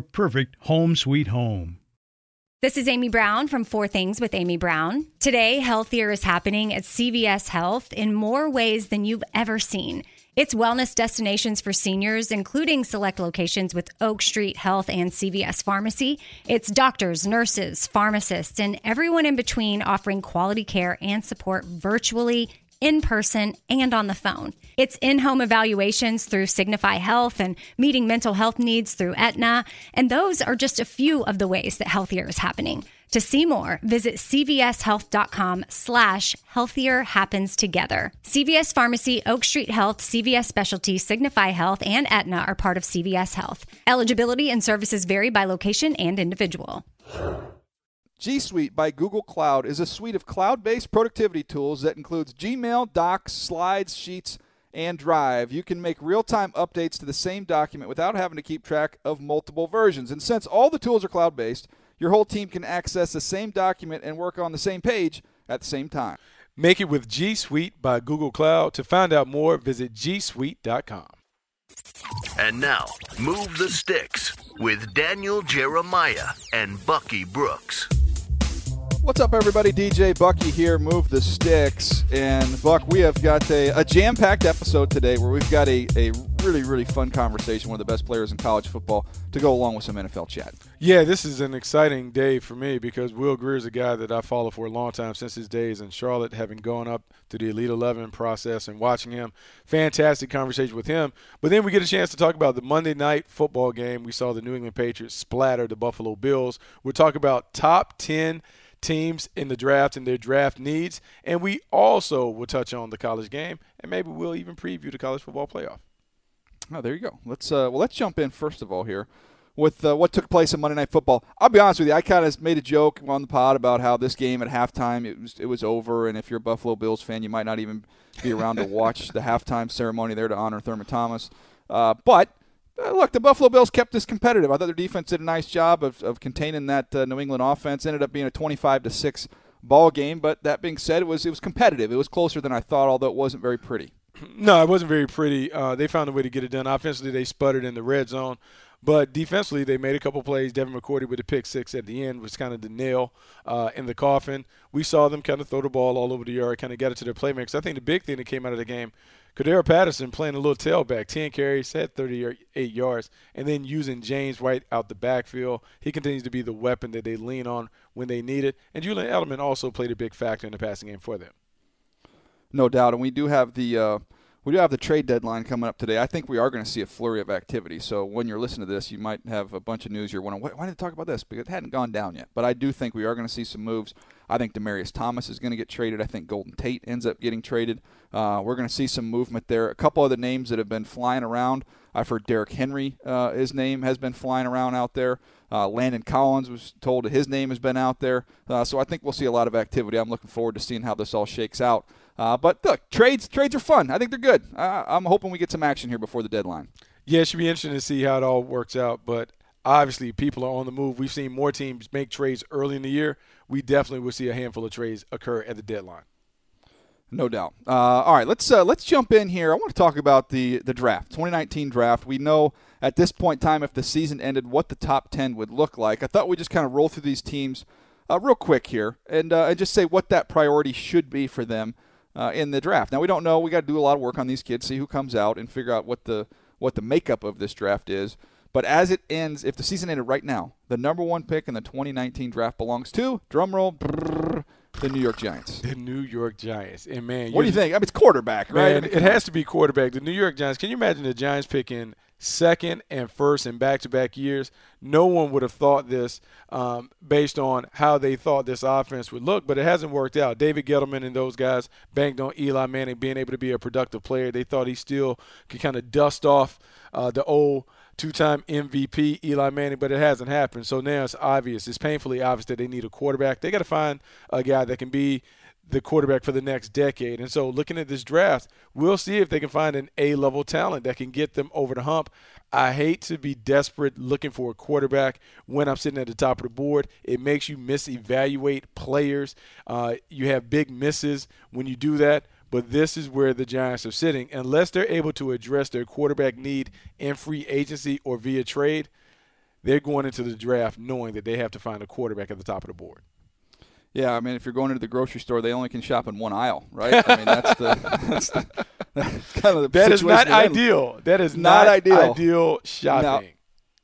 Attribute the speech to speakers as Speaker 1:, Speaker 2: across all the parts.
Speaker 1: perfect home sweet home.
Speaker 2: This is Amy Brown from Four Things with Amy Brown. Today, healthier is happening at CVS Health in more ways than you've ever seen. It's wellness destinations for seniors, including select locations with Oak Street Health and CVS Pharmacy. It's doctors, nurses, pharmacists, and everyone in between offering quality care and support virtually, in person, and on the phone. It's in home evaluations through Signify Health and meeting mental health needs through Aetna. And those are just a few of the ways that healthier is happening. To see more, visit cvshealth.com slash healthier happens together. CVS Pharmacy, Oak Street Health, CVS Specialty, Signify Health, and Aetna are part of CVS Health. Eligibility and services vary by location and individual.
Speaker 3: G Suite by Google Cloud is a suite of cloud based productivity tools that includes Gmail, Docs, Slides, Sheets, and Drive. You can make real time updates to the same document without having to keep track of multiple versions. And since all the tools are cloud based, your whole team can access the same document and work on the same page at the same time.
Speaker 4: Make it with G Suite by Google Cloud. To find out more, visit gsuite.com.
Speaker 5: And now, Move the Sticks with Daniel Jeremiah and Bucky Brooks.
Speaker 3: What's up, everybody? DJ Bucky here. Move the sticks. And, Buck, we have got a, a jam packed episode today where we've got a, a really, really fun conversation, one of the best players in college football, to go along with some NFL chat.
Speaker 4: Yeah, this is an exciting day for me because Will Grier is a guy that I follow for a long time since his days in Charlotte, having gone up to the Elite 11 process and watching him. Fantastic conversation with him. But then we get a chance to talk about the Monday night football game. We saw the New England Patriots splatter the Buffalo Bills. We'll talk about top 10 teams in the draft and their draft needs. And we also will touch on the college game, and maybe we'll even preview the college football playoff.
Speaker 3: Oh, there you go. Let's uh, well, let's jump in first of all here with uh, what took place in Monday Night Football. I'll be honest with you, I kind of made a joke on the pod about how this game at halftime it was it was over, and if you're a Buffalo Bills fan, you might not even be around to watch the halftime ceremony there to honor Thurman Thomas. Uh, but uh, look, the Buffalo Bills kept this competitive. I thought their defense did a nice job of, of containing that uh, New England offense. Ended up being a 25 to six ball game. But that being said, it was it was competitive. It was closer than I thought, although it wasn't very pretty.
Speaker 4: No, it wasn't very pretty. Uh, they found a way to get it done. Offensively, they sputtered in the red zone. But defensively, they made a couple plays. Devin McCourty with a pick six at the end was kind of the nail uh, in the coffin. We saw them kind of throw the ball all over the yard, kind of get it to their playmakers. I think the big thing that came out of the game Cordarrelle Patterson playing a little tailback, 10 carries, had 38 yards, and then using James White out the backfield. He continues to be the weapon that they lean on when they need it. And Julian Edelman also played a big factor in the passing game for them.
Speaker 3: No doubt. And we do have the. Uh we do have the trade deadline coming up today. I think we are going to see a flurry of activity. So when you're listening to this, you might have a bunch of news you're wondering, why, did they talk about this? Because it hadn't gone down yet. But I do think we are going to see some moves. I think Demaryius Thomas is going to get traded. I think Golden Tate ends up getting traded. Uh, we're going to see some movement there. A couple of the names that have been flying around. I've heard Derrick Henry, uh, his name has been flying around out there. Uh, Landon Collins was told his name has been out there. Uh, so I think we'll see a lot of activity. I'm looking forward to seeing how this all shakes out. Uh, but look, trades trades are fun. I think they're good. I'm hoping we get some action here before the deadline.
Speaker 4: Yeah, it should be interesting to see how it all works out. But obviously, people are on the move. We've seen more teams make trades early in the year. We definitely will see a handful of trades occur at the deadline.
Speaker 3: No doubt. Uh, all right, let's uh, let's jump in here. I want to talk about the the draft, 2019 draft. We know at this point in time, if the season ended, what the top 10 would look like. I thought we'd just kind of roll through these teams uh, real quick here and uh, and just say what that priority should be for them uh, in the draft. Now we don't know. We got to do a lot of work on these kids, see who comes out, and figure out what the what the makeup of this draft is. But as it ends, if the season ended right now, the number one pick in the 2019 draft belongs to drumroll brrr, the New York Giants.
Speaker 4: The New York Giants. And man,
Speaker 3: What do you think? I mean, it's quarterback, right? I
Speaker 4: Man,
Speaker 3: mean,
Speaker 4: it has to be quarterback. The New York Giants. Can you imagine the Giants picking second and first in back-to-back years? No one would have thought this um, based on how they thought this offense would look, but it hasn't worked out. David Gettleman and those guys banked on Eli Manning being able to be a productive player. They thought he still could kind of dust off uh, the old two-time MVP Eli Manning, but it hasn't happened. So now it's obvious. It's painfully obvious that they need a quarterback. They got to find a guy that can be the quarterback for the next decade. And so, looking at this draft, we'll see if they can find an A level talent that can get them over the hump. I hate to be desperate looking for a quarterback when I'm sitting at the top of the board. It makes you misevaluate players. Uh, you have big misses when you do that. But this is where the Giants are sitting. Unless they're able to address their quarterback need in free agency or via trade, they're going into the draft knowing that they have to find a quarterback at the top of the board.
Speaker 3: Yeah, I mean, if you're going into the grocery store, they only can shop in one aisle, right? I mean, that's the that's, the, that's kind of the
Speaker 4: That is not ideal. That is
Speaker 3: Not
Speaker 4: not,
Speaker 3: ideal.
Speaker 4: ideal shopping.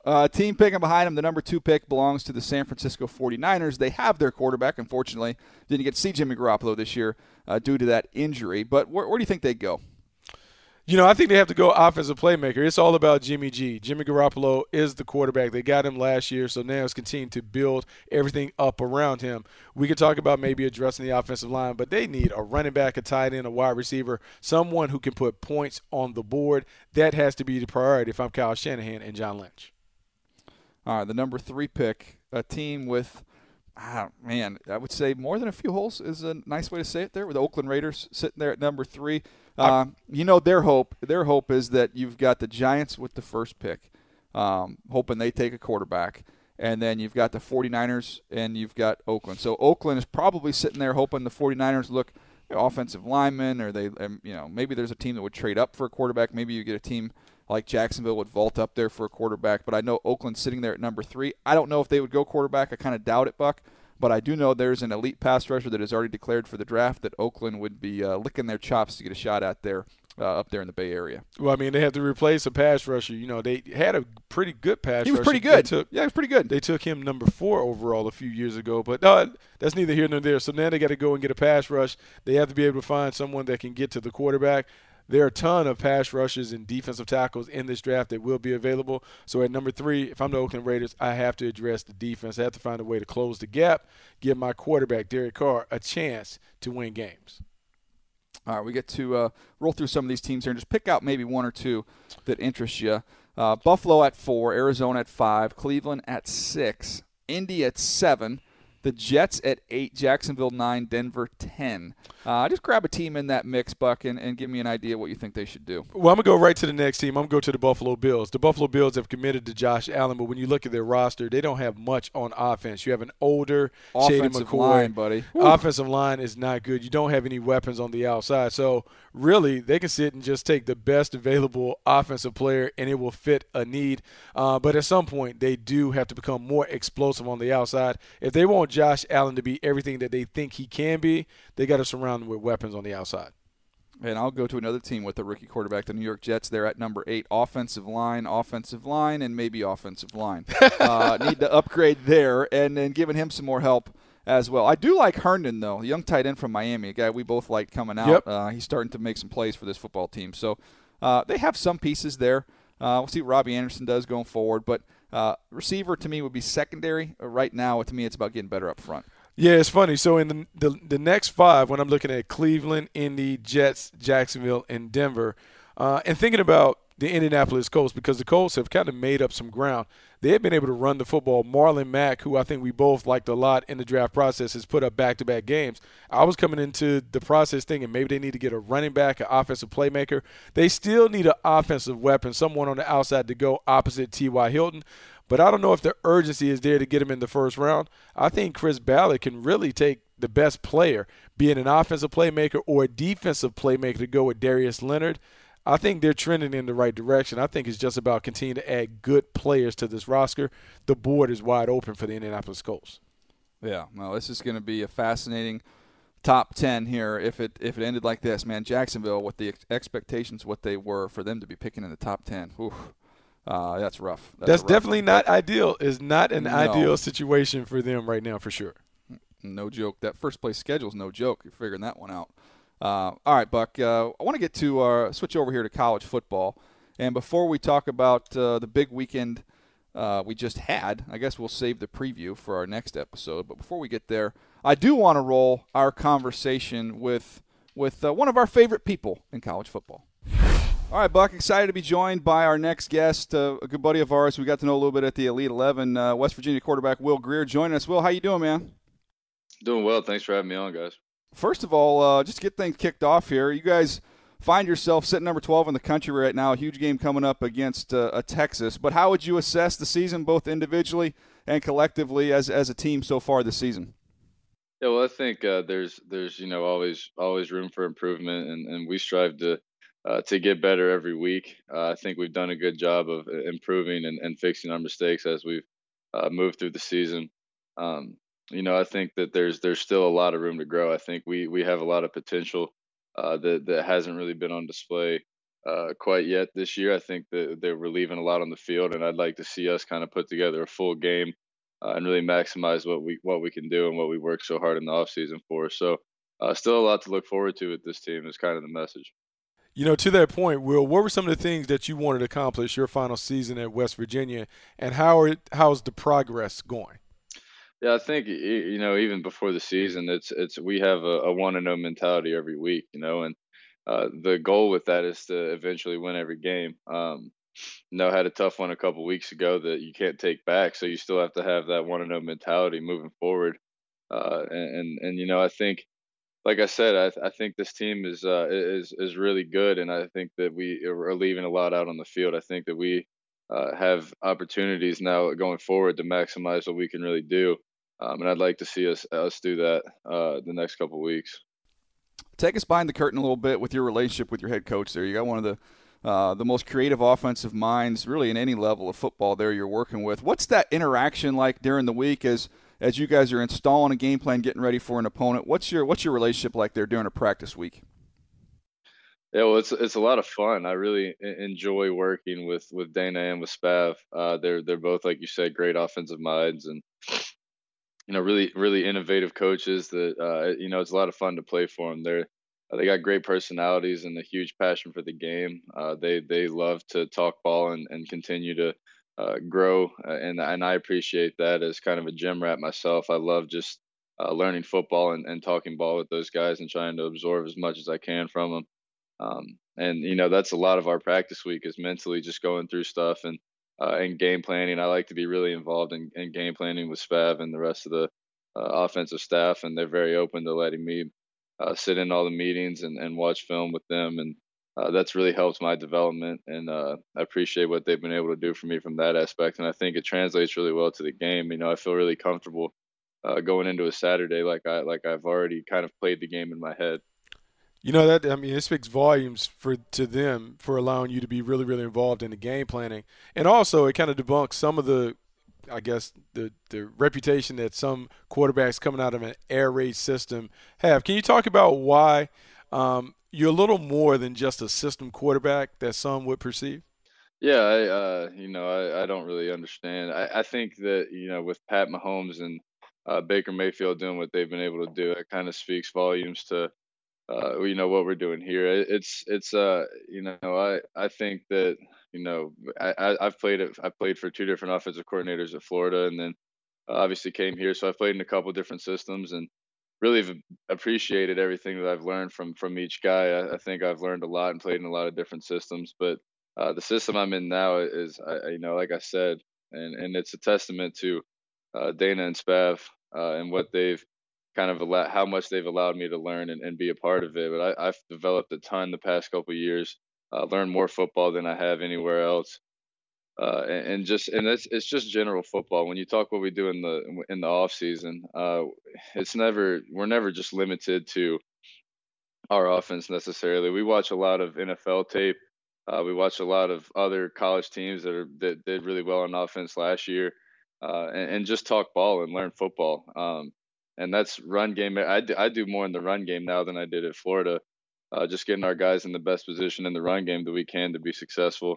Speaker 3: Uh, team picking behind him, the number two pick belongs to the San Francisco 49ers. They have their quarterback. Unfortunately, didn't get to see Jimmy Garoppolo this year uh, due to that injury. But where, where do you think they'd go?
Speaker 4: You know, I think they have to go offensive playmaker. It's all about Jimmy G. Jimmy Garoppolo is the quarterback. They got him last year, so now it's continuing to build everything up around him. We could talk about maybe addressing the offensive line, but they need a running back, a tight end, a wide receiver, someone who can put points on the board. That has to be the priority if I'm Kyle Shanahan and John Lynch.
Speaker 3: All right, the number three pick, a team with, ah, man, I would say more than a few holes is a nice way to say it there. With the Oakland Raiders sitting there at number three, uh, you know their hope. Their hope is that you've got the Giants with the first pick, um, hoping they take a quarterback, and then you've got the 49ers and you've got Oakland. So Oakland is probably sitting there hoping the 49ers look you know, offensive linemen, or they, um, you know, maybe there's a team that would trade up for a quarterback. Maybe you get a team like Jacksonville would vault up there for a quarterback. But I know Oakland's sitting there at number three. I don't know if they would go quarterback. I kind of doubt it, Buck. But I do know there's an elite pass rusher that is already declared for the draft that Oakland would be uh, licking their chops to get a shot at there uh, up there in the Bay Area.
Speaker 4: Well, I mean, they have to replace a pass rusher. You know, they had a pretty good pass
Speaker 3: He was
Speaker 4: rusher.
Speaker 3: pretty
Speaker 4: They
Speaker 3: good.
Speaker 4: took-
Speaker 3: yeah, he was pretty good.
Speaker 4: They took him number four overall a few years ago, but uh, that's neither here nor there. So now they got to go and get a pass rush. They have to be able to find someone that can get to the quarterback. There are a ton of pass rushers and defensive tackles in this draft that will be available. So at number three, if I'm the Oakland Raiders, I have to address the defense. I have to find a way to close the gap, give my quarterback Derek Carr a chance to win games.
Speaker 3: All right, we get to uh, roll through some of these teams here and just pick out maybe one or two that interest you. Uh, Buffalo at four, Arizona at five, Cleveland at six, Indy at seven, the Jets at eight, Jacksonville nine, Denver ten. Uh, just grab a team in that mix, Buck, and, and give me an idea what you think they should do.
Speaker 4: Well, I'm going to go right to the next team. I'm going to go to the Buffalo Bills. The Buffalo Bills have committed to Josh Allen, but when you look at their roster, they don't have much on offense. You have an older Shady
Speaker 3: Offensive
Speaker 4: McCoy.
Speaker 3: line, buddy.
Speaker 4: Offensive line is not good. You don't have any weapons on the outside. So, really, they can sit and just take the best available offensive player, and it will fit a need. Uh, but at some point, they do have to become more explosive on the outside. If they want Josh Allen to be everything that they think he can be, they got to surround him with weapons on the outside.
Speaker 3: And I'll go to another team with a rookie quarterback, the New York Jets. They're at number eight, offensive line, offensive line, and maybe offensive line. uh, need to upgrade there, and then giving him some more help as well. I do like Herndon though, young tight end from Miami, a guy we both like coming out.
Speaker 4: Yep.
Speaker 3: Uh, he's starting to make some plays for this football team. So uh, they have some pieces there. Uh, we'll see what Robbie Anderson does going forward, but uh, receiver to me would be secondary. Uh, right now, to me, it's about getting better up front.
Speaker 4: Yeah, it's funny. So in the, the the next five, when I'm looking at Cleveland, Indy, Jets, Jacksonville, and Denver, uh, and thinking about the Indianapolis Colts because the Colts have kind of made up some ground. They have been able to run the football. Marlon Mack, who I think we both liked a lot in the draft process, has put up back-to-back games. I was coming into the process thinking maybe they need to get a running back, an offensive playmaker. They still need an offensive weapon, someone on the outside to go opposite T.Y. Hilton. But I don't know if the urgency is there to get him in the first round. I think Chris Ballard can really take the best player, being an offensive playmaker or a defensive playmaker to go with Darius Leonard. I think they're trending in the right direction. I think it's just about continuing to add good players to this roster. The board is wide open for the Indianapolis Colts.
Speaker 3: Yeah, well, this is going to be a fascinating top 10 here if it if it ended like this man jacksonville with the ex- expectations what they were for them to be picking in the top 10 Oof. Uh, that's rough.
Speaker 4: That's,
Speaker 3: that's rough
Speaker 4: definitely
Speaker 3: one.
Speaker 4: not ideal. Is not an
Speaker 3: No.
Speaker 4: ideal situation for them right now, for sure.
Speaker 3: No joke. That first place schedule is no joke. You're figuring that one out. Uh, all right, Buck. Uh, I want to get to uh, switch over here to college football, and before we talk about uh, the big weekend uh, we just had, I guess we'll save the preview for our next episode. But before we get there, I do want to roll our conversation with with uh, one of our favorite people in college football. All right, Buck. Excited to be joined by our next guest, a good buddy of ours. We got to know a little bit at the Elite Eleven. West Virginia quarterback Will Grier joining us. Will, how you doing, man?
Speaker 6: Doing well. Thanks for having me on, guys.
Speaker 3: First of all, uh, just to get things kicked off here, you guys find yourself sitting number 12 in the country right now. A huge game coming up against uh, Texas. But how would you assess the season, both individually and collectively, as as a team so far this season?
Speaker 6: Yeah, well, I think uh, there's there's you know always always room for improvement, and, and we strive to uh, to get better every week. Uh, I think we've done a good job of uh, improving and, and fixing our mistakes as we've uh, moved through the season. Um, you know, I think that there's there's still a lot of room to grow. I think we we have a lot of potential uh, that that hasn't really been on display uh, quite yet this year. I think that, that we're leaving a lot on the field, and I'd like to see us kind of put together a full game uh, and really maximize what we what we can do and what we work so hard in the offseason for. So, uh, still a lot to look forward to with this team. Is kind of the message.
Speaker 4: You know, to that point, Will, what were some of the things that you wanted to accomplish your final season at West Virginia, and how are how's the progress going?
Speaker 6: Yeah, I think you know even before the season, it's it's we have a, one and no mentality every week, you know, and uh, the goal with that is to eventually win every game. Um, had a tough one a couple weeks ago that you can't take back, so you still have to have that one and no mentality moving forward. Uh, and, and and you know, I think, like I said, I I think this team is uh, is is really good, and I think that we are leaving a lot out on the field. I think that we uh, have opportunities now going forward to maximize what we can really do. Um, and I'd like to see us us do that uh, the next couple weeks.
Speaker 3: Take us behind the curtain a little bit with your relationship with your head coach. There, you got one of the uh, the most creative offensive minds, really, in any level of football. There, you're working with. What's that interaction like during the week as as you guys are installing a game plan, getting ready for an opponent? What's your what's your relationship like there during a practice week?
Speaker 6: Yeah, well, it's it's a lot of fun. I really enjoy working with with Dana and with Spav. Uh, they're they're both, like you said, great offensive minds, and you know, really really innovative coaches. That uh, you know, it's a lot of fun to play for them. They're uh, they got great personalities and a huge passion for the game. Uh, they they love to talk ball and, and continue to uh, grow, uh, and and I appreciate that as kind of a gym rat myself. I love just uh, learning football and, and talking ball with those guys and trying to absorb as much as I can from them. Um, and you know that's a lot of our practice week is mentally just going through stuff and uh, and game planning. I like to be really involved in, in game planning with Spav and the rest of the uh, offensive staff, and they're very open to letting me uh, sit in all the meetings and, and watch film with them, and uh, that's really helped my development. And uh, I appreciate what they've been able to do for me from that aspect, and I think it translates really well to the game. You know, I feel really comfortable uh, going into a Saturday like I like I've already kind of played the game in my head.
Speaker 4: You know that I mean it speaks volumes for to them for allowing you to be really really involved in the game planning, and also it kind of debunks some of the, I guess the the reputation that some quarterbacks coming out of an air raid system have. Can you talk about why um, you're a little more than just a system quarterback that some would perceive?
Speaker 6: Yeah, I, uh, you know, I, I don't really understand. I, I think that you know, with Pat Mahomes and uh, Baker Mayfield doing what they've been able to do, it kind of speaks volumes to uh, you know what we're doing here. It's it's uh you know I I think that you know I I- I've played it. I played for two different offensive coordinators at Florida, and then uh, obviously came here. So I've played in a couple different systems and really appreciated everything that I've learned from from each guy. I, I think I've learned a lot and played in a lot of different systems, but uh, the system I'm in now is I, I- you know like I said, and and it's a testament to uh, Dana and Spav uh, and what they've kind of allow, how much they've allowed me to learn and, and be a part of it. But I, I've developed a ton the past couple years, uh, learned more football than I have anywhere else. Uh, and, and just and it's it's just general football. When you talk what we do in the in the off season, uh, it's never we're never just limited to our offense necessarily. We watch a lot of NFL tape. Uh, we watch a lot of other college teams that are that did really well on offense last year, uh, and, and just talk ball and learn football. Um, and that's run game. I do, I do more in the run game now than I did at Florida. Uh, just getting our guys in the best position in the run game that we can to be successful.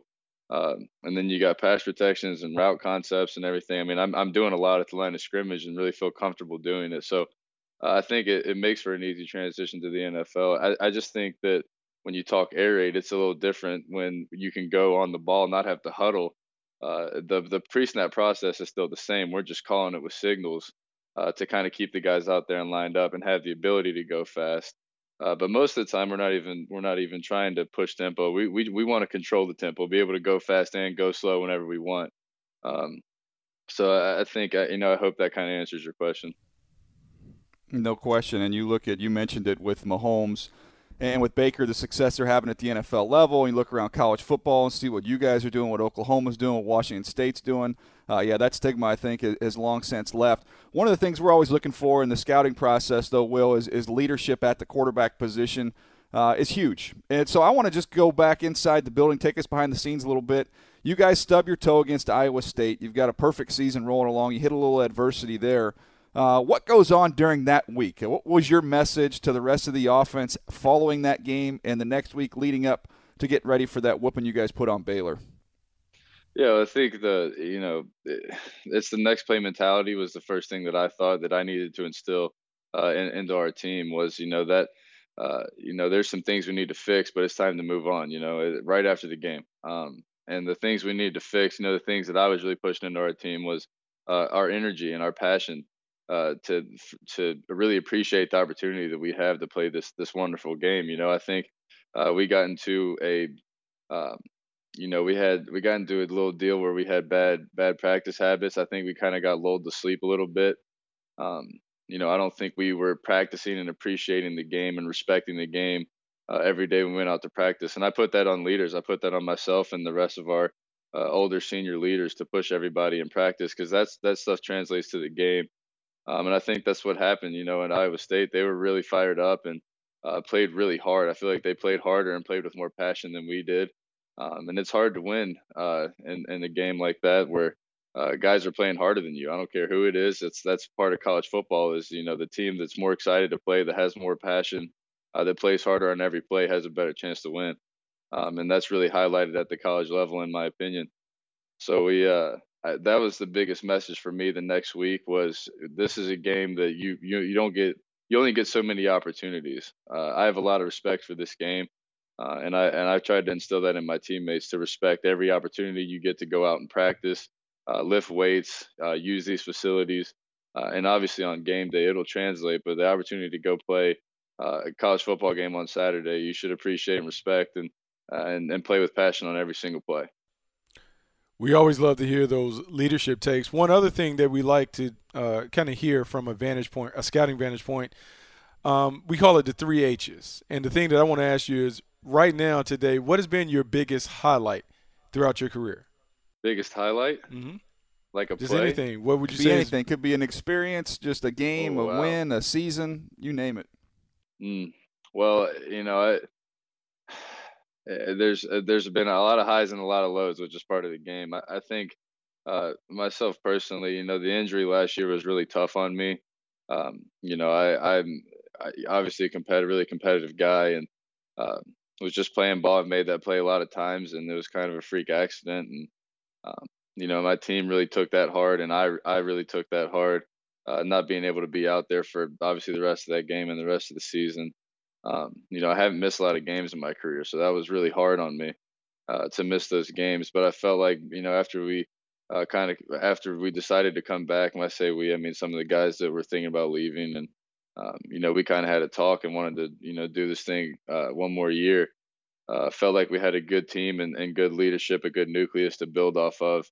Speaker 6: Um, and then you got pass protections and route concepts and everything. I mean, I'm I'm doing a lot at the line of scrimmage and really feel comfortable doing it. So uh, I think it, it makes for an easy transition to the NFL. I, I just think that when you talk air raid, it's a little different when you can go on the ball, and not have to huddle. Uh, the the pre-snap process is still the same. We're just calling it with signals uh, to kind of keep the guys out there and lined up and have the ability to go fast. Uh, but most of the time, we're not even we're not even trying to push tempo. We we we want to control the tempo, be able to go fast and go slow whenever we want. Um, so I, I think I, you know I hope that kind of answers your question.
Speaker 3: No question. And you look at you mentioned it with Mahomes and with Baker, the success they're having at the NFL level. And you look around college football and see what you guys are doing, what Oklahoma's doing, what Washington State's doing. Uh, yeah, that stigma I think has long since left. One of the things we're always looking for in the scouting process, though, Will, is, is leadership at the quarterback position. Uh, is huge. And so I want to just go back inside the building, take us behind the scenes a little bit. You guys stub your toe against Iowa State. You've got a perfect season rolling along. You hit a little adversity there. Uh, what goes on during that week? What was your message to the rest of the offense following that game and the next week leading up to get ready for that whooping you guys put on Baylor?
Speaker 6: Yeah, I think the you know it's the next play mentality was the first thing that I thought that I needed to instill uh, in, into our team was you know that uh, you know there's some things we need to fix, but it's time to move on. You know, right after the game. Um, and the things we need to fix, you know, the things that I was really pushing into our team was uh, our energy and our passion uh, to to really appreciate the opportunity that we have to play this this wonderful game. You know, I think uh, we got into a um, you know we had we got into a little deal where we had bad bad practice habits. I think we kind of got lulled to sleep a little bit. Um, you know, I don't think we were practicing and appreciating the game and respecting the game uh, every day we went out to practice. And I put that on leaders. I put that on myself and the rest of our uh, older senior leaders to push everybody in practice because that's that stuff translates to the game. Um, and I think that's what happened. You know, in Iowa State, they were really fired up and uh, played really hard. I feel like they played harder and played with more passion than we did. Um, and it's hard to win uh, in, in a game like that where uh, guys are playing harder than you. I don't care who it is. It's that's part of college football. Is you know the team that's more excited to play, that has more passion, uh, that plays harder on every play, has a better chance to win. Um, and that's really highlighted at the college level, in my opinion. So we uh, That was the biggest message for me the next week was this is a game that you you you don't get you only get so many opportunities. Uh, I have a lot of respect for this game, uh, and I and I tried to instill that in my teammates to respect every opportunity you get to go out and practice, uh, lift weights, uh, use these facilities, uh, and obviously on game day it'll translate. But the opportunity to go play uh, a college football game on Saturday, you should appreciate and respect and and and play with passion on every single play.
Speaker 4: We always love to hear those leadership takes. One other thing that we like to uh, kind of hear from a vantage point, a scouting vantage point, um, we call it the three H's. And the thing that I want to ask you is right now, today, what has been your biggest highlight throughout your career?
Speaker 6: Biggest highlight?
Speaker 4: Mm-hmm.
Speaker 6: Like a
Speaker 4: just
Speaker 6: play?
Speaker 4: anything. What would you
Speaker 3: Could
Speaker 4: say?
Speaker 3: be
Speaker 4: is-
Speaker 3: anything. Could be an experience, just a game,
Speaker 6: Oh,
Speaker 3: a
Speaker 6: wow.
Speaker 3: win, a season, you name it.
Speaker 6: Mm. Well, you know, I, there's uh, there's been a lot of highs and a lot of lows, which is part of the game. I, I think uh, myself personally, you know, the injury last year was really tough on me. Um, you know, I, I'm I, obviously a competitive, really competitive guy, and uh, was just playing ball. I've made that play a lot of times, and it was kind of a freak accident. And um, you know, my team really took that hard, and I I really took that hard. Uh, not being able to be out there for obviously the rest of that game and the rest of the season. Um, you know, I haven't missed a lot of games in my career, so that was really hard on me uh, to miss those games. But I felt like, you know, after we uh, kind of after we decided to come back, and I say we, I mean some of the guys that were thinking about leaving, and um, you know, we kind of had a talk and wanted to, you know, do this thing uh, one more year. Uh, felt like we had a good team and, and good leadership, a good nucleus to build off of.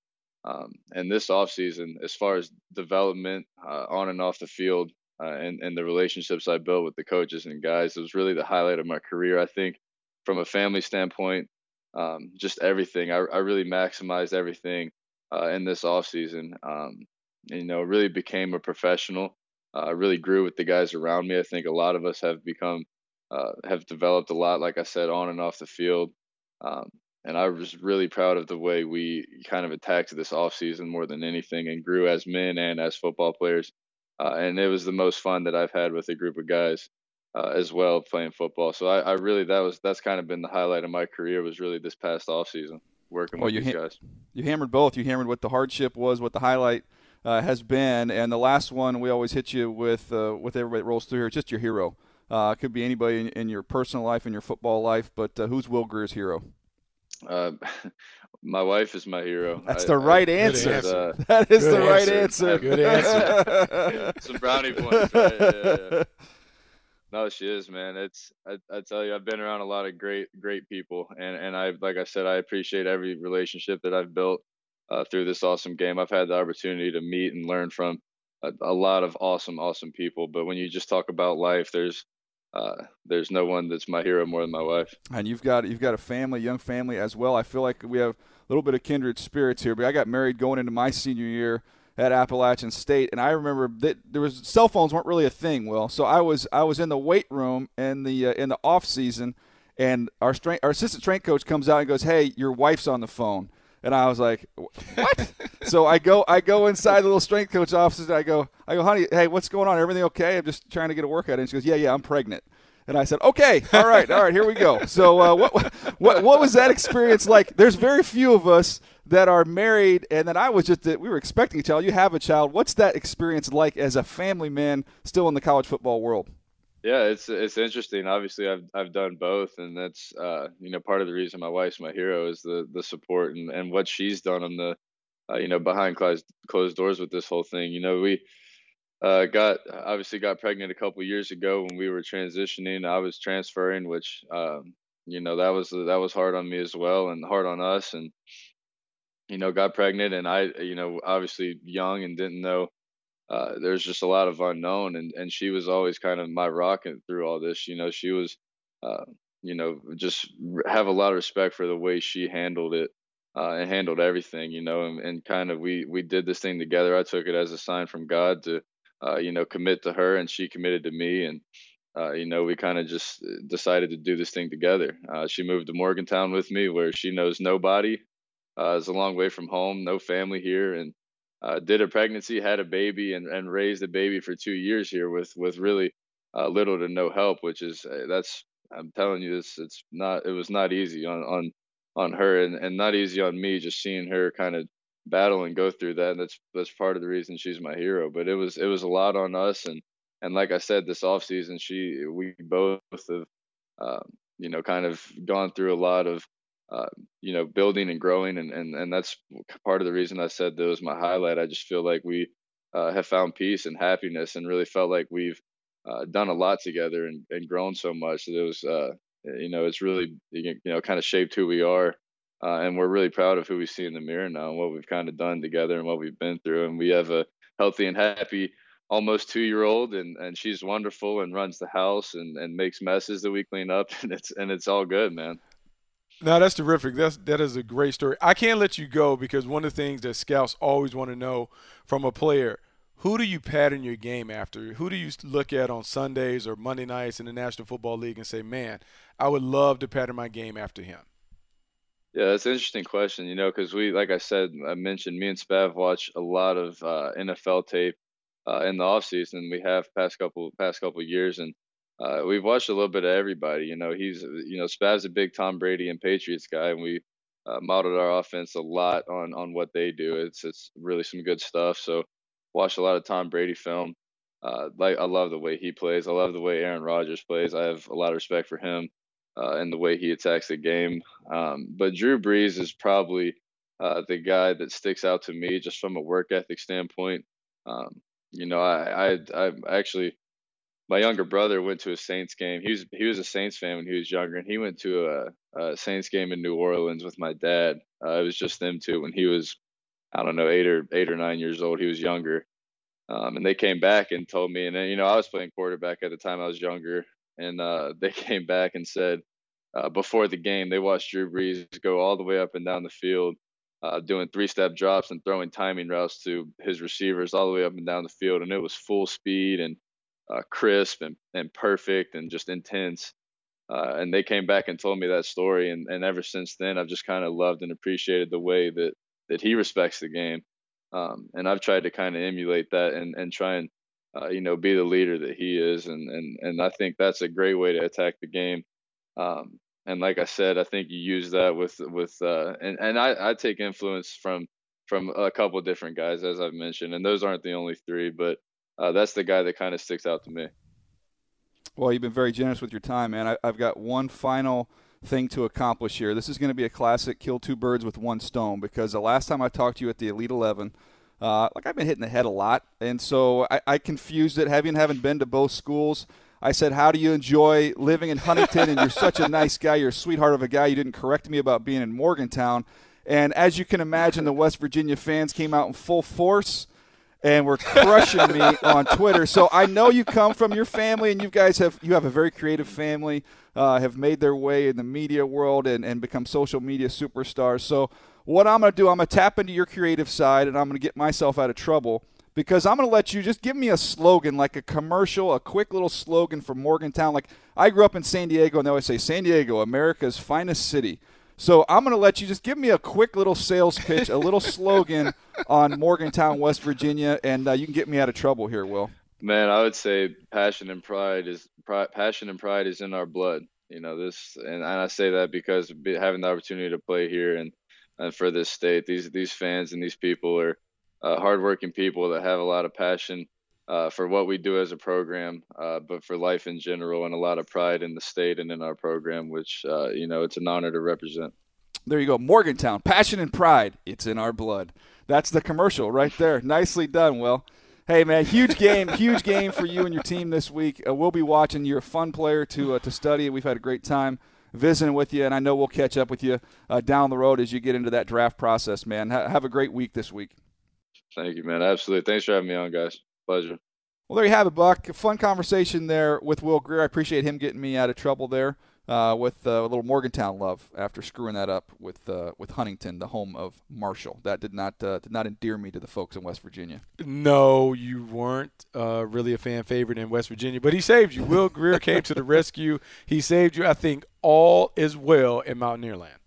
Speaker 6: Um, and this offseason, as far as development uh, on and off the field, uh, and and the relationships I built with the coaches and guys. It was really the highlight of my career. I think from a family standpoint, um, just everything. I, I really maximized everything uh, in this off season. Um, and, you know, really became a professional. Uh, I really grew with the guys around me. I think a lot of us have become uh, have developed a lot, like I said, on and off the field. Um, and I was really proud of the way we kind of attacked this off season more than anything, and grew as men and as football players uh, and it was the most fun that I've had with a group of guys uh, as well playing football. So I, I, really that was that's kind of been the highlight of my career was really this past off season. working
Speaker 3: Well,
Speaker 6: with
Speaker 3: you
Speaker 6: these
Speaker 3: ha-
Speaker 6: guys.
Speaker 3: You hammered both. You hammered what the hardship was, what the highlight uh, has been, and the last one we always hit you with uh, with everybody that rolls through here. It's just your hero. Uh, it could be anybody in, in your personal life, in your football life, but uh, who's Will Grier's hero?
Speaker 6: My wife is my hero.
Speaker 3: That's
Speaker 6: I-
Speaker 3: the right
Speaker 6: it's,
Speaker 3: answer.
Speaker 6: uh,
Speaker 3: That is
Speaker 4: Good
Speaker 3: the right
Speaker 4: answer.
Speaker 3: answer.
Speaker 4: Good answer.
Speaker 6: some brownie points. Right? Yeah, yeah, yeah. No, she is, man. It's I, I tell you, I've been around a lot of great, great people, and and I, like I said, I appreciate every relationship that I've built uh, through this awesome game. I've had the opportunity to meet and learn from a, a lot of awesome, awesome people. But when you just talk about life, there's uh, there's no one that's my hero more than my wife.
Speaker 3: and you've got you've got a family, young family as well. I feel like we have a little bit of kindred spirits here. But I got married going into my senior year at Appalachian State, and I remember that there was cell phones weren't really a thing. Well, so I was I was in the weight room in the uh, in the off season, and our strength our assistant strength coach comes out and goes, "Hey, your wife's on the phone." And I was like, "What?" so I go, I go inside the little strength coach office. And I go, I go, honey, hey, what's going on? Everything okay? I'm just trying to get a workout. And she goes, Yeah, yeah, I'm pregnant. And I said, Okay, all right, all right, here we go. So uh, what, what, what was that experience like? There's very few of us that are married, and then I was just we were expecting a child. You have a child. What's that experience like as a family man still in the college football world?
Speaker 6: Yeah, it's it's interesting. Obviously, I've I've done both, and that's uh, you know part of the reason my wife's my hero is the the support and, and what she's done on the uh, you know behind closed closed doors with this whole thing. You know, we uh, got obviously got pregnant a couple years ago when we were transitioning. I was transferring, which um, you know that was that was hard on me as well and hard on us. And you know, got pregnant, and I you know obviously young and didn't know uh, there's just a lot of unknown and, and she was always kind of my rocket through all this you know she was uh, you know just have a lot of respect for the way she handled it uh, and handled everything you know and, and kind of we we did this thing together i took it as a sign from god to uh, you know commit to her and she committed to me and uh, you know we kind of just uh, decided to do this thing together. Uh, she moved to morgantown with me where she knows nobody uh, it's a long way from home no family here and uh, did a pregnancy, had a baby, and, and raised a baby for two years here with with really uh, little to no help, which is that's I'm telling you this it's not it was not easy on on on her and, and not easy on me just seeing her kind of battle and go through that and that's that's part of the reason she's my hero but it was it was a lot on us and and like I said this off season she we both have um, you know kind of gone through a lot of uh, you know, building and growing, and, and and that's part of the reason I said that was my highlight. I just feel like we uh, have found peace and happiness, and really felt like we've uh, done a lot together and, and grown so much that it was, uh, you know, it's really you know kind of shaped who we are, uh, and we're really proud of who we see in the mirror now and what we've kind of done together and what we've been through, and we have a healthy and happy almost two year old and and she's wonderful and runs the house and and makes messes that we clean up and it's and it's all good man
Speaker 4: No, that's terrific. That's that is a great story. I can't let you go because one of the things that scouts always want to know from a player, who do you pattern your game after? Who do you look at on Sundays or Monday nights in the National Football League and say, "Man, I would love to pattern my game after him."
Speaker 6: Yeah, that's an interesting question, you know, because we, like I said, I mentioned me and Spav watch a lot of uh, NFL tape uh, in the off season. We have past couple past couple years, and uh, we've watched a little bit of everybody. You know, he's you know Spav's a big Tom Brady and Patriots guy, and we uh, modeled our offense a lot on on what they do. It's it's really some good stuff. So watched a lot of Tom Brady film. Uh, like I love the way he plays. I love the way Aaron Rodgers plays. I have a lot of respect for him uh, and the way he attacks the game. Um, but Drew Brees is probably uh, the guy that sticks out to me just from a work ethic standpoint. Um, you know, I, I, I actually, my younger brother went to a Saints game. He was he was a Saints fan when he was younger, and he went to a, a Saints game in New Orleans with my dad. Uh, it was just them two when he was, I don't know, eight or eight or nine years old. He was younger, um, and they came back and told me. And then, you know, I was playing quarterback at the time. I was younger, and uh, they came back and said uh, before the game they watched Drew Brees go all the way up and down the field, uh, doing three-step drops and throwing timing routes to his receivers all the way up and down the field, and it was full speed and uh, crisp and, and perfect and just intense. Uh, and they came back and told me that story, and, and ever since then, I've just kind of loved and appreciated the way that that he respects the game. Um, and I've tried to kind of emulate that and and try and uh, you know be the leader that he is, and and and I think that's a great way to attack the game. Um, and like I said, I think you use that with with uh, and and I, I take influence from from a couple different guys as I've mentioned, and those aren't the only three, but uh, that's the guy that kind of sticks out to me.
Speaker 3: Well, you've been very generous with your time, man. I, I've got one final thing to accomplish here. This is going to be a classic kill two birds with one stone because the last time I talked to you at the Elite 11, uh, like I've been hitting the head a lot, and so I, I confused it. Having having been to both schools, I said, "How do you enjoy living in Huntington?" And you're such a nice guy. You're a sweetheart of a guy. You didn't correct me about being in Morgantown. And as you can imagine, the West Virginia fans came out in full force and were crushing me on Twitter. So I know you come from your family, and you guys have you have a very creative family, uh, have made their way in the media world and, and become social media superstars. So what I'm going to do, I'm going to tap into your creative side, and I'm going to get myself out of trouble because I'm going to let you just give me a slogan, like a commercial, a quick little slogan for Morgantown. Like I grew up in San Diego, and they always say San Diego, America's finest city. So I'm going to let you just give me a quick little sales pitch, a little slogan on Morgantown, West Virginia, and uh, you can get me out of trouble here, Will.
Speaker 6: Man, I would say passion and pride is pride, passion and pride is in our blood. You know this, and, and I say that because having the opportunity to play here and, and for this state, these these fans and these people are uh, hardworking people that have a lot of passion uh, for what we do as a program, uh, but for life in general, and a lot of pride in the state and in our program, which uh, you know it's an honor to represent.
Speaker 3: There you go, Morgantown, passion and pride. It's in our blood. That's the commercial right there. Nicely done, Will. Hey man, huge game, huge game for you and your team this week. Uh, we'll be watching. You're a fun player to uh, to study. We've had a great time visiting with you, and I know we'll catch up with you uh, down the road as you get into that draft process, man. Ha- have a great week this week.
Speaker 6: Thank you, man. Absolutely. Thanks for having me on, guys. Pleasure.
Speaker 3: Well, there you have it, Buck. Fun conversation there with Will Grier. I appreciate him getting me out of trouble there uh, with uh, a little Morgantown love after screwing that up with uh, with Huntington, the home of Marshall. That did not uh, did not endear me to the folks in West Virginia.
Speaker 4: No, you weren't uh, really a fan favorite in West Virginia, but he saved you. Will Grier came to the rescue. He saved you. I think all is well in Mountaineer Land.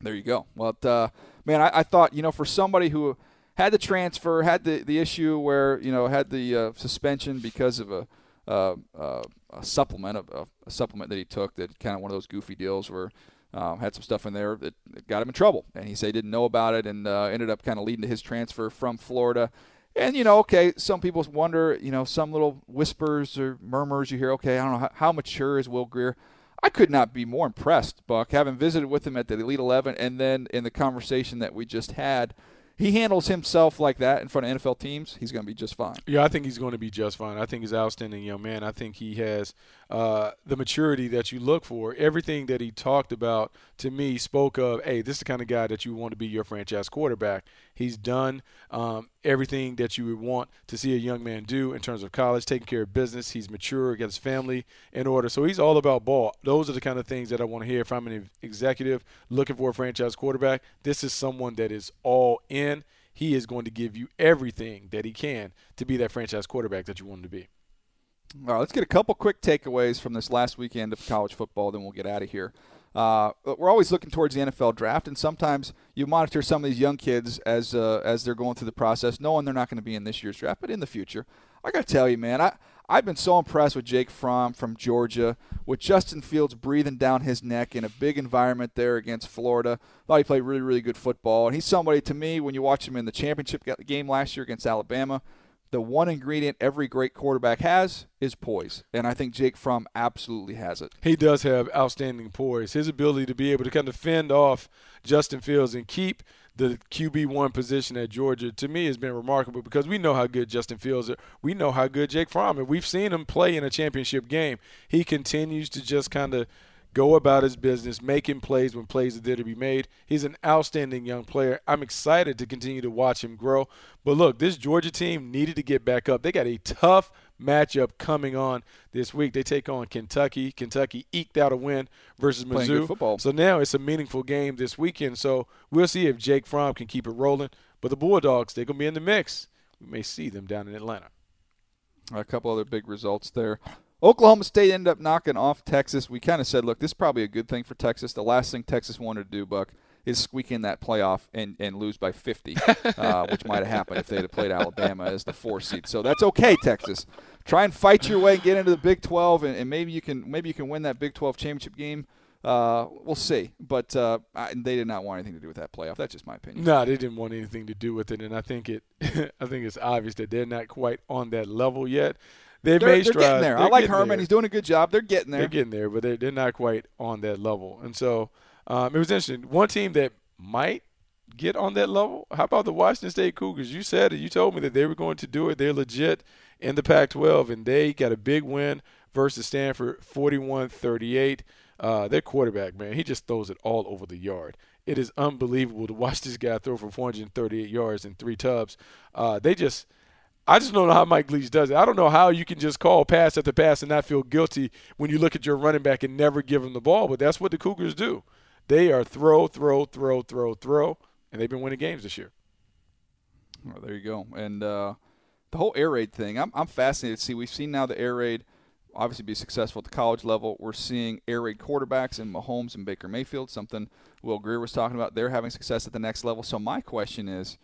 Speaker 3: There you go. Well, uh, man, I, I thought you know for somebody who had the transfer, had the, the issue where you know had the uh, suspension because of a, uh, uh, a supplement, a, a, supplement that he took that kind of one of those goofy deals where um, had some stuff in there that, that, got him in trouble, and he said he didn't know about it, and uh, ended up kind of leading to his transfer from Florida. And you know, okay, some people wonder, you know, some little whispers or murmurs you hear. Okay, I don't know how, how mature is Will Grier. I could not be more impressed, Buck, having visited with him at the Elite Eleven, and then in the conversation that we just had he handles himself like that in front of NFL teams, he's going to be just fine.
Speaker 4: Yeah, I think he's going to be just fine. I think he's outstanding young man. I think he has uh, the maturity that you look for. Everything that he talked about to me spoke of, hey, this is the kind of guy that you want to be your franchise quarterback. He's done um, everything that you would want to see a young man do in terms of college, taking care of business. He's mature, got his family in order. So he's all about ball. Those are the kind of things that I want to hear if I'm an executive looking for a franchise quarterback. This is someone that is all in. He is going to give you everything that he can to be that franchise quarterback that you want him to be.
Speaker 3: All right, let's get a couple quick takeaways from this last weekend of college football, then we'll get out of here. Uh, we're always looking towards the NFL draft, and sometimes you monitor some of these young kids as uh, as they're going through the process, knowing they're not going to be in this year's draft, but in the future. I got to tell you, man, I I've been so impressed with Jake Fromm from Georgia, with Justin Fields breathing down his neck in a big environment there against Florida. Thought he played really, really good football, and he's somebody to me when you watch him in the championship game last year against Alabama the one ingredient every great quarterback has is poise. And I think Jake Fromm absolutely has it.
Speaker 4: He does have outstanding poise. His ability to be able to kind of fend off Justin Fields and keep the QB1 position at Georgia to me has been remarkable because we know how good Justin Fields is. We know how good Jake Fromm is. We've seen him play in a championship game. He continues to just kind of – go about his business, making plays when plays are there to be made. He's an outstanding young player. I'm excited to continue to watch him grow. But look, this Georgia team needed to get back up. They got a tough matchup coming on this week. They take on Kentucky. Kentucky eked out a win versus Mizzou. So now it's a meaningful game this weekend. So we'll see if Jake Fromm can keep it rolling. But the Bulldogs, they're going to be in the mix. We may see them down in Atlanta.
Speaker 3: A couple other big results there. Oklahoma State ended up knocking off Texas. We kind of said, look, this is probably a good thing for Texas. The last thing Texas wanted to do, Buck, is squeak in that playoff and, and lose by 50, uh, which might have happened if they had played Alabama as the four seed. So that's okay, Texas. Try and fight your way and get into the Big 12, and, and maybe you can maybe you can win that Big 12 championship game Uh, we'll see, but uh, I, they did not want anything to do with that playoff. That's just my opinion.
Speaker 4: No, they didn't want anything to do with it, and I think it. I think it's obvious that they're not quite on that level yet. They've
Speaker 3: they're,
Speaker 4: made
Speaker 3: they're
Speaker 4: strides.
Speaker 3: getting there.
Speaker 4: They're
Speaker 3: I like Herman.
Speaker 4: there.
Speaker 3: He's doing a good job. They're getting there.
Speaker 4: They're getting there, but they're, they're not quite on that level. And so um, it was interesting. One team that might get on that level. How about the Washington State Cougars? You said it. You told me that they were going to do it. They're legit in the Pac-12, and they got a big win versus Stanford, 41-38. Uh, their quarterback, man, he just throws it all over the yard. It is unbelievable to watch this guy throw for 438 yards and three tubs. Uh, they just – I just don't know how Mike Leach does it. I don't know how you can just call pass after pass and not feel guilty when you look at your running back and never give him the ball. But that's what the Cougars do. They are throw, throw, throw, throw, throw, and they've been winning games this year.
Speaker 3: Well, there you go. And uh, the whole air raid thing, I'm, I'm fascinated to see. We've seen now the air raid obviously be successful at the college level. We're seeing air raid quarterbacks in Mahomes and Baker Mayfield, something Will Grier was talking about. They're having success at the next level. So my question is,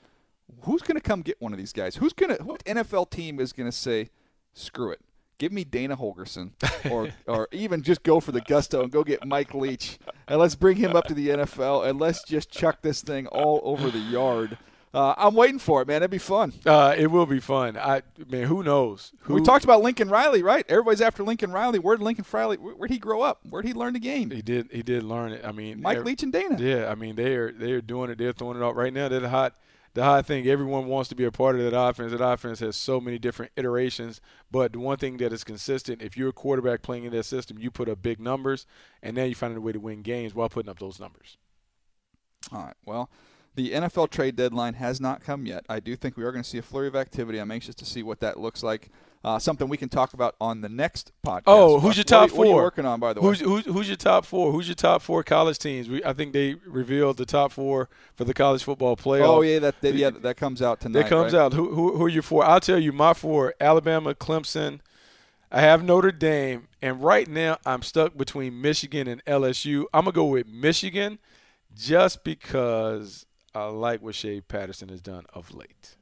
Speaker 3: who's going to come get one of these guys? Who's going to what NFL team is going to say, screw it? Give me Dana Holgorsen, or or even just go for the gusto and go get Mike Leach, and let's bring him up to the NFL, and let's just chuck this thing all over the yard. Uh, I'm waiting for it, man. It'd be fun.
Speaker 4: Uh, it will be fun. I man, who knows? Who,
Speaker 3: we talked about Lincoln Riley, right? Everybody's after Lincoln Riley. Where did Lincoln Riley? Where'd he grow up? Where'd he learn the game?
Speaker 4: He did. He did learn it. I mean,
Speaker 3: Mike Leach and Dana.
Speaker 4: Yeah, I mean they are they are doing it. They're throwing it out right now. They're the hot the hot thing. Everyone wants to be a part of that offense. That offense has so many different iterations. But the one thing that is consistent, if you're a quarterback playing in that system, you put up big numbers, and now you find a way to win games while putting up those numbers.
Speaker 3: All right. Well, the NFL trade deadline has not come yet. I do think we are going to see a flurry of activity. I'm anxious to see what that looks like. Uh, something we can talk about on the next podcast.
Speaker 4: Oh, who's your top
Speaker 3: are you- What are you
Speaker 4: four?
Speaker 3: working on, by the
Speaker 4: Who's,
Speaker 3: way?
Speaker 4: who's who's your top four? Who's your top four college teams? We, I think they revealed the top four for the college football playoff.
Speaker 3: Oh yeah, that, that yeah that comes out tonight.
Speaker 4: That comes
Speaker 3: right?
Speaker 4: out. Who, who who are your four? I'll tell you my four: Alabama, Clemson. I have Notre Dame, and right now I'm stuck between Michigan and LSU. I'm gonna go with Michigan, just because I like what Shea Patterson has done of late.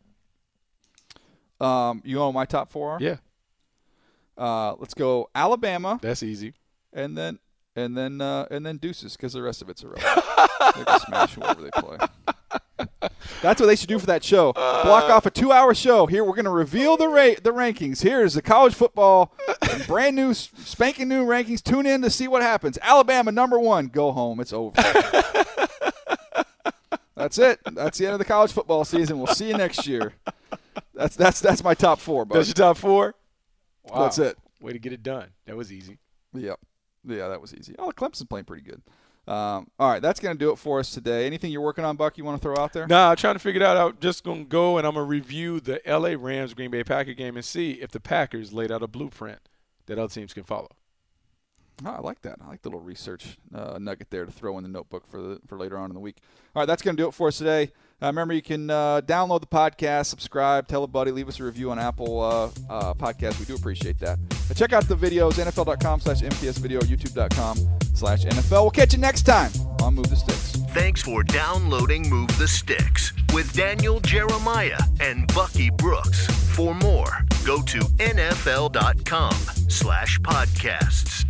Speaker 3: Um, you know my top four are?
Speaker 4: Yeah,
Speaker 3: Uh, let's go Alabama,
Speaker 4: that's easy.
Speaker 3: and then and then uh, and then Deuces because the rest of it's irrelevant. they can smash whoever they play. That's what they should do for that show. Block off a two-hour show. Here we're going to reveal the ra- the rankings. Here's the college football brand new, spanking new rankings. Tune in to see what happens. Alabama number one. Go home. It's over. That's it. That's the end of the college football season. We'll see you next year. That's that's that's my top four, bud.
Speaker 4: That's your top four. Wow.
Speaker 3: That's it.
Speaker 4: Way to get it done. That was easy.
Speaker 3: Yep. Yeah, that was easy. Oh, Clemson's playing pretty good. Um, all right, that's going to do it for us today. Anything you're working on, Buck, you want to throw out there?
Speaker 4: Nah, I'm trying to figure it out. I'm just gonna go and I'm gonna review the LA Rams Green Bay Packer game and see if the Packers laid out a blueprint that other teams can follow.
Speaker 3: Oh, I like that. I like the little research uh, nugget there to throw in the notebook for the, for later on in the week. All right, that's going to do it for us today. Uh, remember, you can uh, download the podcast, subscribe, tell a buddy, leave us a review on Apple uh, uh, Podcast. We do appreciate that. Check out the videos, NFL.com slash MTS video, YouTube.com slash NFL. We'll catch you next time on Move the Sticks.
Speaker 5: Thanks for downloading Move the Sticks with Daniel Jeremiah and Bucky Brooks. For more, go to NFL.com slash podcasts.